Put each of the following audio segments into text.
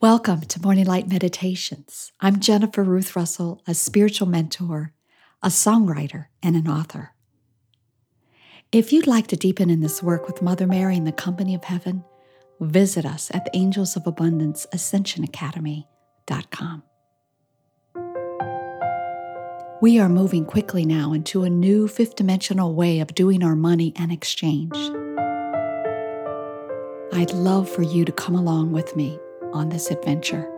Welcome to Morning Light Meditations. I'm Jennifer Ruth Russell, a spiritual mentor, a songwriter, and an author. If you'd like to deepen in this work with Mother Mary and the company of heaven, visit us at the Angels of Abundance Ascension Academy.com. We are moving quickly now into a new fifth dimensional way of doing our money and exchange. I'd love for you to come along with me on this adventure.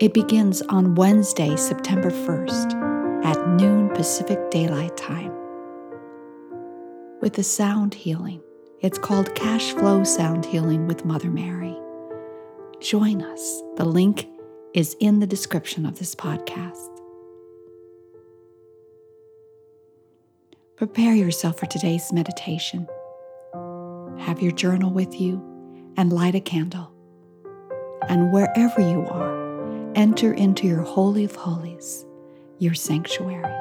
It begins on Wednesday, September 1st at noon Pacific Daylight Time with the sound healing. It's called Cash Flow Sound Healing with Mother Mary. Join us. The link is in the description of this podcast. Prepare yourself for today's meditation. Have your journal with you and light a candle and wherever you are, enter into your Holy of Holies, your sanctuary.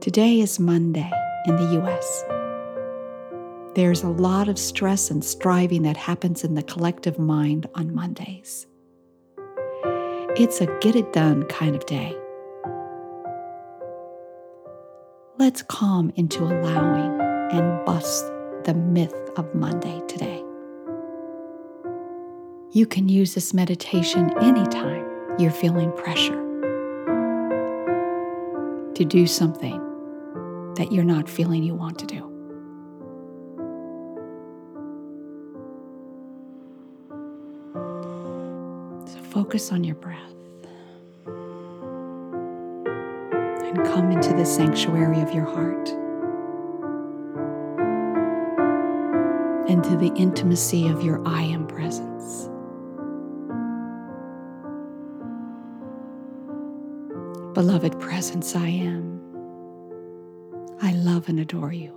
Today is Monday in the U.S. There's a lot of stress and striving that happens in the collective mind on Mondays. It's a get it done kind of day. Let's calm into allowing and bust the myth of Monday today. You can use this meditation anytime you're feeling pressure to do something that you're not feeling you want to do. So focus on your breath and come into the sanctuary of your heart, into the intimacy of your I am presence. Beloved presence, I am. I love and adore you.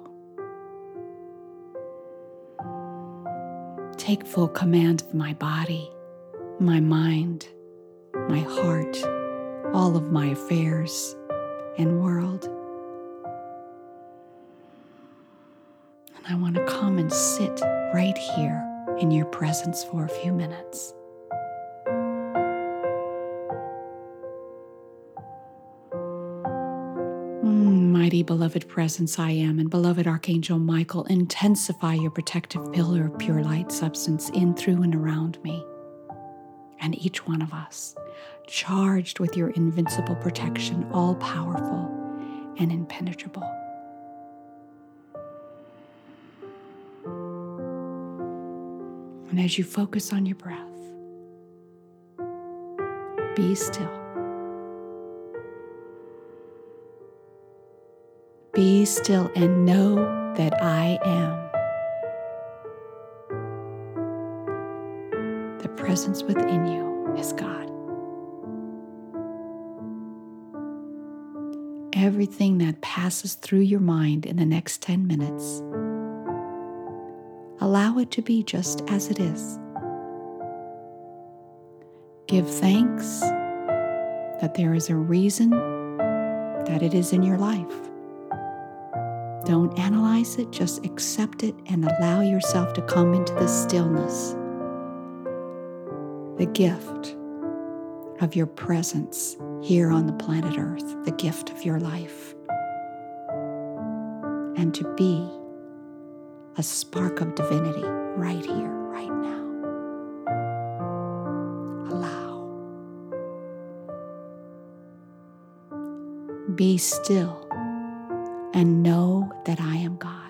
Take full command of my body, my mind, my heart, all of my affairs and world. And I want to come and sit right here in your presence for a few minutes. Mighty beloved presence I am and beloved Archangel Michael, intensify your protective pillar of pure light substance in, through, and around me and each one of us, charged with your invincible protection, all powerful and impenetrable. And as you focus on your breath, be still. Be still and know that I am. The presence within you is God. Everything that passes through your mind in the next 10 minutes, allow it to be just as it is. Give thanks that there is a reason that it is in your life. Don't analyze it, just accept it and allow yourself to come into the stillness. The gift of your presence here on the planet Earth, the gift of your life. And to be a spark of divinity right here, right now. Allow. Be still and know that I am God.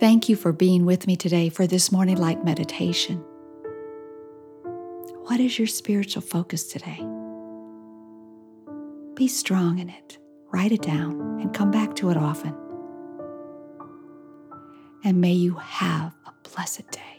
Thank you for being with me today for this morning light meditation. What is your spiritual focus today? Be strong in it. Write it down and come back to it often. And may you have a blessed day.